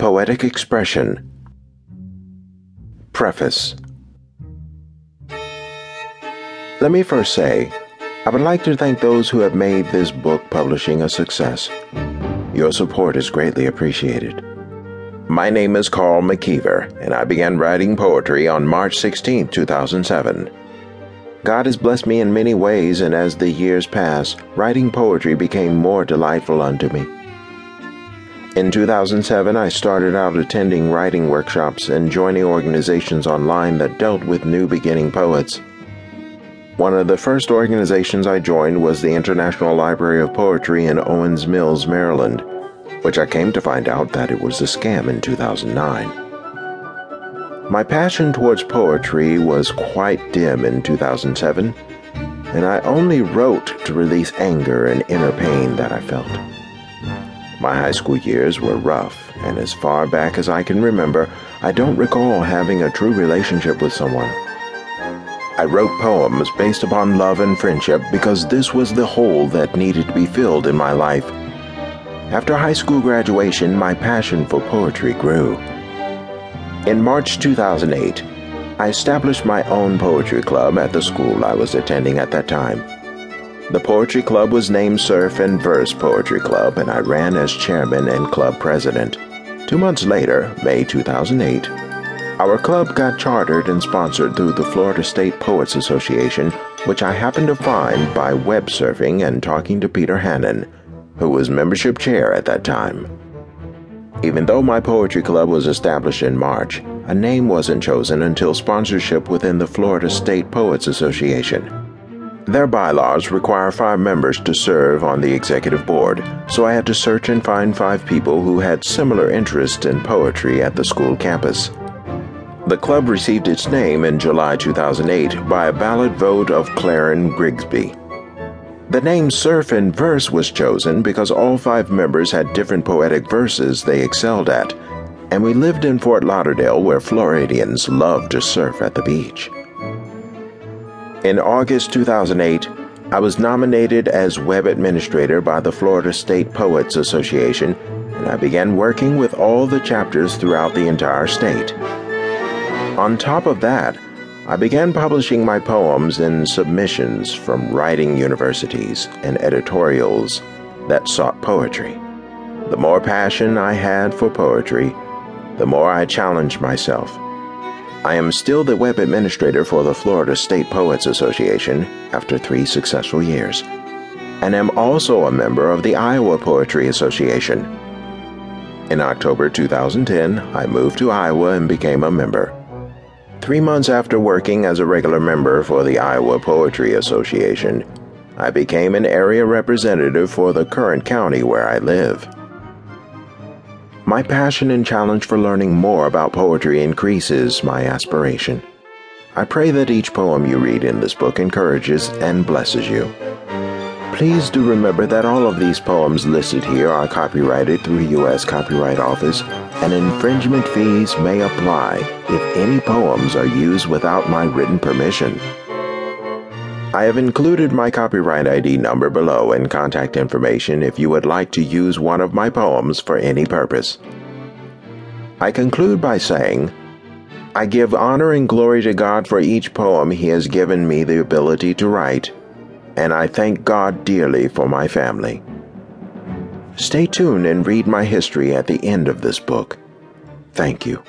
Poetic Expression Preface Let me first say, I would like to thank those who have made this book publishing a success. Your support is greatly appreciated. My name is Carl McKever, and I began writing poetry on March 16, 2007. God has blessed me in many ways, and as the years pass, writing poetry became more delightful unto me. In 2007, I started out attending writing workshops and joining organizations online that dealt with new beginning poets. One of the first organizations I joined was the International Library of Poetry in Owings Mills, Maryland, which I came to find out that it was a scam in 2009. My passion towards poetry was quite dim in 2007, and I only wrote to release anger and inner pain that I felt. My high school years were rough, and as far back as I can remember, I don't recall having a true relationship with someone. I wrote poems based upon love and friendship because this was the hole that needed to be filled in my life. After high school graduation, my passion for poetry grew. In March 2008, I established my own poetry club at the school I was attending at that time. The poetry club was named Surf and Verse Poetry Club, and I ran as chairman and club president. Two months later, May 2008, our club got chartered and sponsored through the Florida State Poets Association, which I happened to find by web surfing and talking to Peter Hannon, who was membership chair at that time. Even though my poetry club was established in March, a name wasn't chosen until sponsorship within the Florida State Poets Association. Their bylaws require five members to serve on the executive board, so I had to search and find five people who had similar interests in poetry at the school campus. The club received its name in July 2008 by a ballot vote of Claren Grigsby. The name Surf and Verse was chosen because all five members had different poetic verses they excelled at, and we lived in Fort Lauderdale where Floridians love to surf at the beach. In August 2008, I was nominated as web administrator by the Florida State Poets Association, and I began working with all the chapters throughout the entire state. On top of that, I began publishing my poems in submissions from writing universities and editorials that sought poetry. The more passion I had for poetry, the more I challenged myself I am still the web administrator for the Florida State Poets Association after three successful years, and am also a member of the Iowa Poetry Association. In October 2010, I moved to Iowa and became a member. Three months after working as a regular member for the Iowa Poetry Association, I became an area representative for the current county where I live. My passion and challenge for learning more about poetry increases my aspiration. I pray that each poem you read in this book encourages and blesses you. Please do remember that all of these poems listed here are copyrighted through the U.S. Copyright Office, and infringement fees may apply if any poems are used without my written permission. I have included my copyright ID number below and contact information if you would like to use one of my poems for any purpose. I conclude by saying, I give honor and glory to God for each poem He has given me the ability to write, and I thank God dearly for my family. Stay tuned and read my history at the end of this book. Thank you.